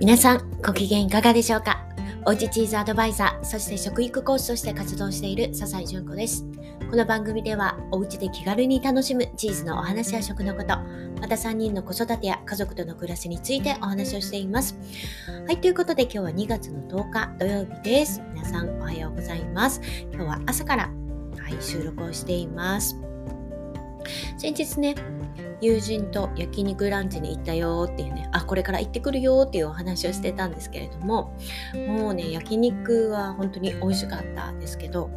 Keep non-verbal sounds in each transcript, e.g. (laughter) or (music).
皆さん、ご機嫌いかがでしょうか？おうちチーズアドバイザー、そして食育コーチとして活動している笹井純子です。この番組では、おうちで気軽に楽しむチーズのお話や食のこと、また3人の子育てや家族との暮らしについてお話をしています。はい、ということで今日は2月の10日土曜日です。皆さんおはようございます。今日は朝から、はい、収録をしています。先日ね、友人と焼肉ランチに行ったよっていうね、あ、これから行ってくるよっていうお話をしてたんですけれども、もうね、焼肉は本当に美味しかったんですけど、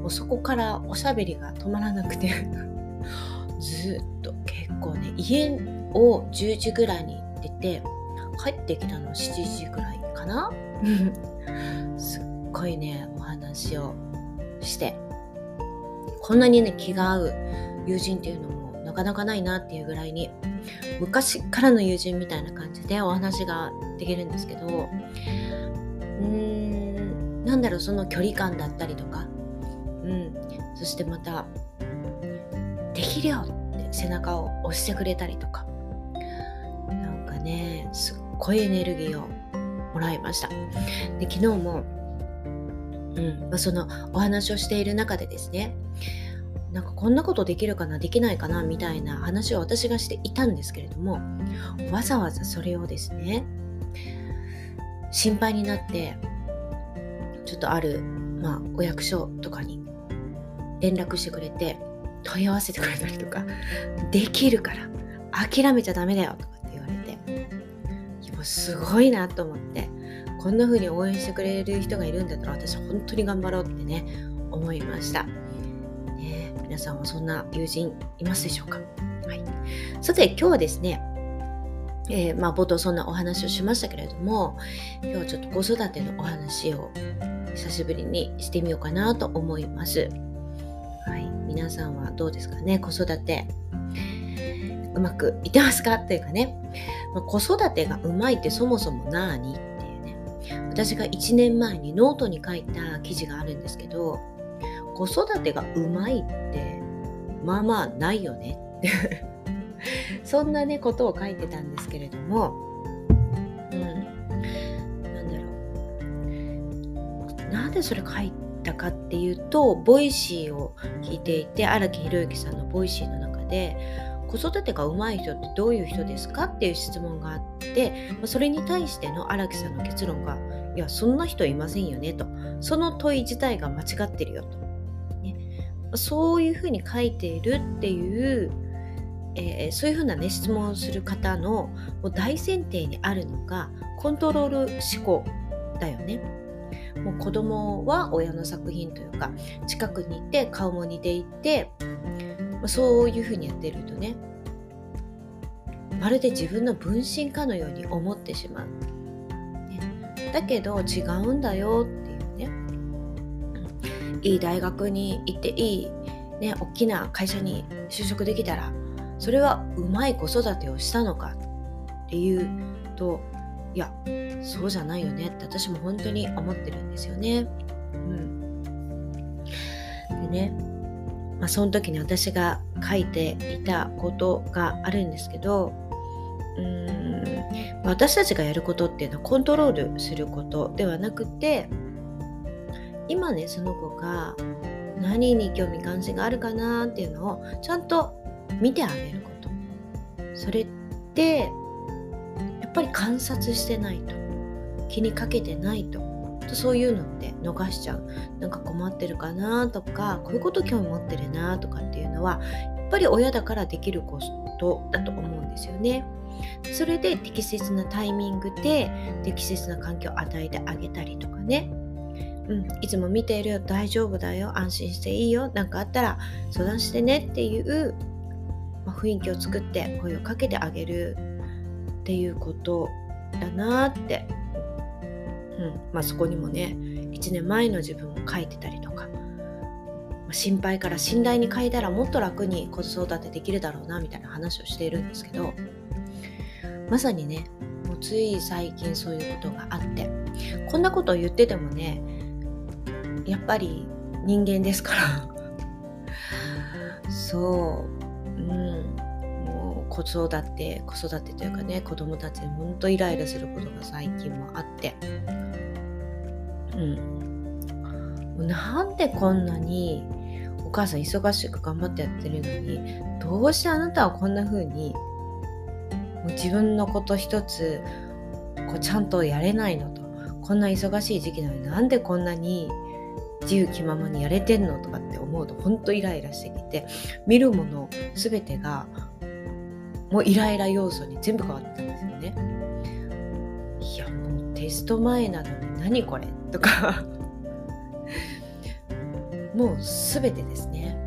もうそこからおしゃべりが止まらなくて (laughs) ずっと結構ね、家を10時ぐらいに出て、帰ってきたの7時ぐらいかな？(laughs) すっごいね、お話をして、こんなにね、気が合う友人っていうのもなかなかないなっていうぐらいに昔からの友人みたいな感じでお話ができるんですけどうーんなんだろうその距離感だったりとかうんそしてまたできるよって背中を押してくれたりとかなんかねすっごいエネルギーをもらいました。で昨日もうんまあ、そのお話をしている中でですねなんかこんなことできるかなできないかなみたいな話を私がしていたんですけれどもわざわざそれをですね心配になってちょっとある、まあ、お役所とかに連絡してくれて問い合わせてくれたりとかできるから諦めちゃダメだよとかって言われていやすごいなと思ってこんな風に応援してくれる人がいるんだったら私本当に頑張ろうってね思いました。皆さんはそんな友人いますでしょうか、はい、さて今日はですねえー、まあ、冒頭そんなお話をしましたけれども今日はちょっと子育てのお話を久しぶりにしてみようかなと思います。はい、皆さんはどうですかね？子育てうまくいってますか？っていうかね、まあ、子育てがうまいってそもそも何？っていうね。私が1年前にノートに書いた記事があるんですけど子育てがうまいってまあまあないよねって。(laughs) そんなねことを書いてたんですけれども。うん。なんだろう。なんでそれ書いたかっていうと Voicy を聞いていて荒木博行さんの Voicy の中で子育てが上手い人ってどういう人ですかっていう質問があってそれに対しての荒木さんの結論がいやそんな人いませんよねと。その問い自体が間違ってるよと。そういうふうに書いているっていう、えー、そういうふうなね質問をする方のもう大前提にあるのがコントロール思考だよね。もう子供は親の作品というか近くにいて顔も似ていてそういうふうにやってるとねまるで自分の分身かのように思ってしまう。だけど違うんだよっいい大学に行っていい、ね、大きな会社に就職できたらそれはうまい子育てをしたのかっていうといやそうじゃないよねって私も本当に思ってるんですよね。うん、でね、まあ、その時に私が書いていたことがあるんですけどうーん私たちがやることっていうのはコントロールすることではなくて今ねその子が何に興味関心があるかなっていうのをちゃんと見てあげること。それってやっぱり観察してないと。気にかけてないと。そういうのって逃しちゃう。なんか困ってるかなとかこういうこと興味持ってるなとかっていうのはやっぱり親だからできることだと思うんですよね。それで適切なタイミングで適切な環境を与えてあげたりとかね。うん、いつも見ているよ大丈夫だよ安心していいよ何かあったら相談してねっていう、まあ、雰囲気を作って声をかけてあげるっていうことだなって、うんまあ、そこにもね1年前の自分も書いてたりとか、ま、心配から信頼に変えたらもっと楽に子育てできるだろうなみたいな話をしているんですけどまさにねもうつい最近そういうことがあってこんなことを言っててもねやっぱり人間ですから。(laughs) そう、うん、もう子育て子育てというかね子供たちにほんとイライラすることが最近もあって。うん。なんでこんなにお母さん忙しく頑張ってやってるのにどうしてあなたはこんな風にもう自分のこと一つこうちゃんとやれないのとこんな忙しい時期なのになんでこんなに自由気ままにやれてんのとかって思うとほんとイライラしてきて見るもの全てがもうイライラ要素に全部変わってたんですよね。いやもうテスト前なのに何これとか (laughs) もう全てですね。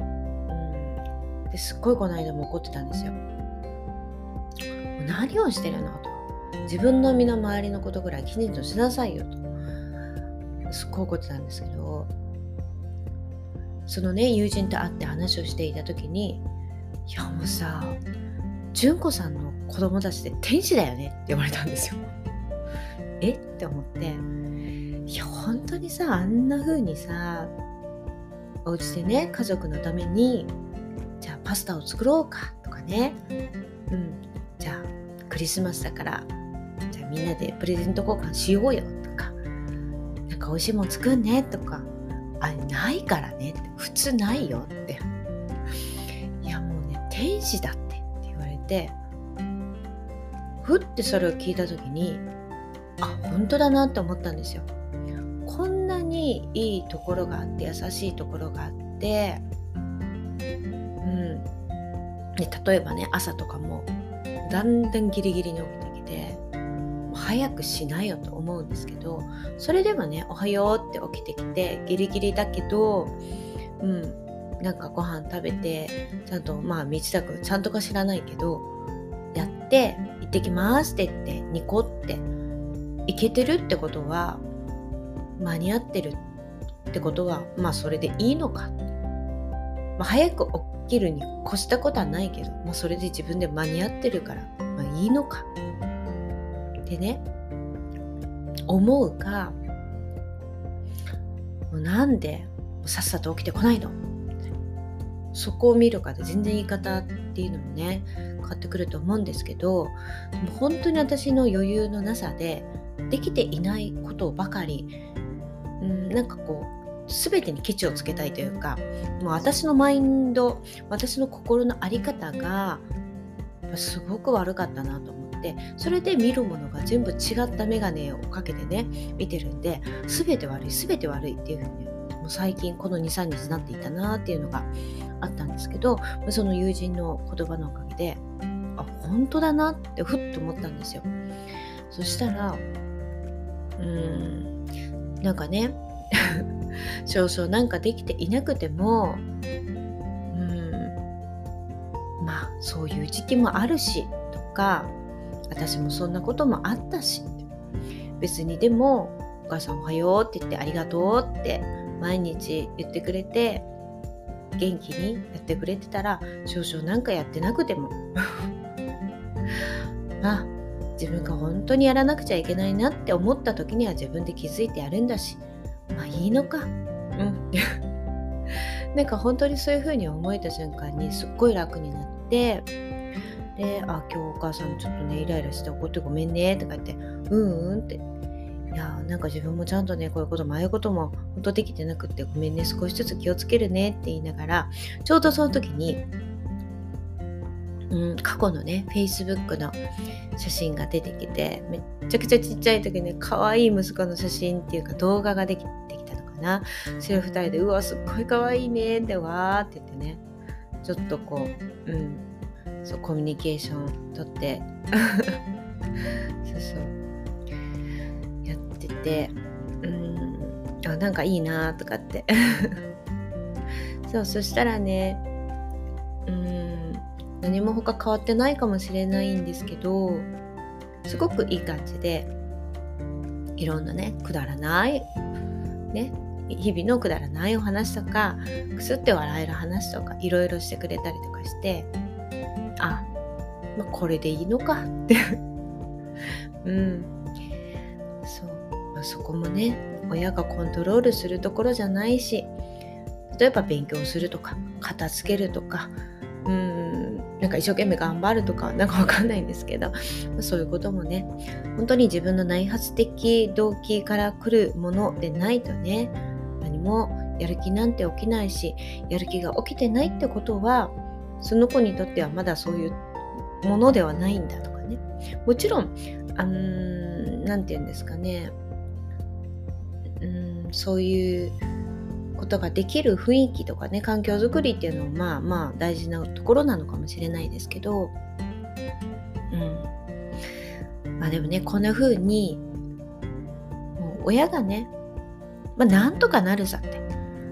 ですっごいこの間も怒ってたんですよ。何をしてるのと。自分の身の回りのことぐらいきちんとしなさいよと。すっごい怒ってたんですけどそのね友人と会って話をしていた時に「いやもうさ純子さんの子供たちって天使だよね」って言われたんですよ。(laughs) え？って思って。いや本当にさあんな風にさお家でね家族のためにじゃあパスタを作ろうかとかね。うん。じゃあクリスマスだからじゃあみんなでプレゼント交換しようよとか。なんか美味しいもん作んねとか。あれないからねって普通ないよって。いやもうね天使だってって言われてふってそれを聞いた時にあ本当だなって思ったんですよ。こんなにいいところがあって優しいところがあってうん。で例えばね朝とかもだんだんギリギリに起きてきて早くしないよと思うんですけどそれでもね「おはよう」って起きてきてギリギリだけどうんなんかご飯食べてちゃんとまあ身支度ちゃんとか知らないけどやって「行ってきます」って言ってニコっていけてるってことは間に合ってるってことはまあそれでいいのか、まあ、早く起きるに越したことはないけど、まあ、それで自分で間に合ってるから、まあ、いいのか。ってね思うかもうなんでさっさと起きてこないの？そこを見るかで全然言い方っていうのもね変わってくると思うんですけど本当に私の余裕のなさでできていないことばかりうんなんかこう全てにケチをつけたいというかもう私のマインド私の心の在り方がすごく悪かったなとってそれで見るものが全部違った眼鏡をかけてね見てるんで全て悪い全て悪いっていうふうにもう最近この23日なっていたなっていうのがあったんですけどその友人の言葉のおかげであ本当だなってふっと思ったんですよ。そしたらうーんなんかね (laughs) 少々なんかできていなくてもうんまあそういう時期もあるしとか私もそんなこともあったし別にでもお母さんおはようって言ってありがとうって毎日言ってくれて元気にやってくれてたら少々なんかやってなくても。(laughs) あ自分が本当にやらなくちゃいけないなって思った時には自分で気づいてやるんだしまあいいのか。うん。(laughs) なんか本当にそういう風に思えた瞬間にすっごい楽になってで「あ今日お母さんちょっとねイライラして怒ってごめんね」とか言って「うんうん」って。いやなんか自分もちゃんとねこういうこともああいうことも本当できてなくってごめんね少しずつ気をつけるねって言いながらちょうどその時に、うん、過去のね Facebook の写真が出てきてめっちゃくちゃちっちゃい時に可愛い息子の写真っていうか動画ができてきたのかな。それを2人で「うわすっごい可愛いね」ってわって言ってねちょっとこううん。そうコミュニケーションとって。(laughs) そうそう。やっててうん。あなんかいいなとかって。(laughs) そうそしたらねうん。何も他変わってないかもしれないんですけどすごくいい感じでいろんなねくだらないね日々のくだらないお話とかくすって笑える話とかいろいろしてくれたりとかしてあ、まあ、これでいいのか。っ (laughs) てうん。そう、まあ、そこもね親がコントロールするところじゃないし例えば勉強するとか片付けるとかうん。なんか一生懸命頑張るとかなんかわかんないんですけど、ま、そういうこともね本当に自分の内発的動機から来るものでないとね何もやる気なんて起きないしやる気が起きてないってことはその子にとってはまだそういうものではないんだとかね。もちろん何て言うんですかね。うんそういうことができる雰囲気とかね環境づくりっていうのもまあまあ大事なところなのかもしれないですけど。うん。まあでもねこんな風にもう親がねまあなんとかなるさって。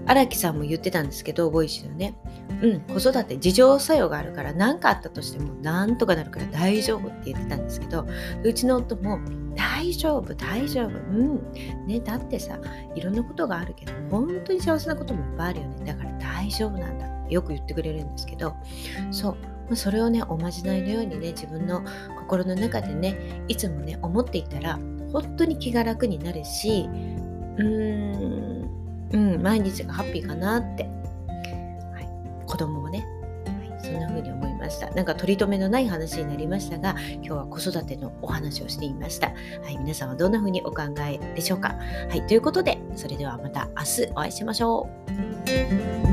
荒木さんも言ってたんですけどボイシーのね。うん子育て自浄作用があるから何かあったとしてもなんとかなるから大丈夫って言ってたんですけどうちの夫も大丈夫大丈夫うんねだってさいろんなことがあるけど本当に幸せなこともいっぱいあるよね。だから大丈夫なんだってよく言ってくれるんですけどそうそれをねおまじないのようにね自分の心の中でねいつもね思っていたら本当に気が楽になるしうーんうん、毎日がハッピーかなって、供もね、はい、そんな風に思いました。なんか取り留めのない話になりましたが、今日は子育てのお話をしていました。はい、皆さんはどんな風にお考えでしょうか。はい、ということで、それではまた明日お会いしましょう。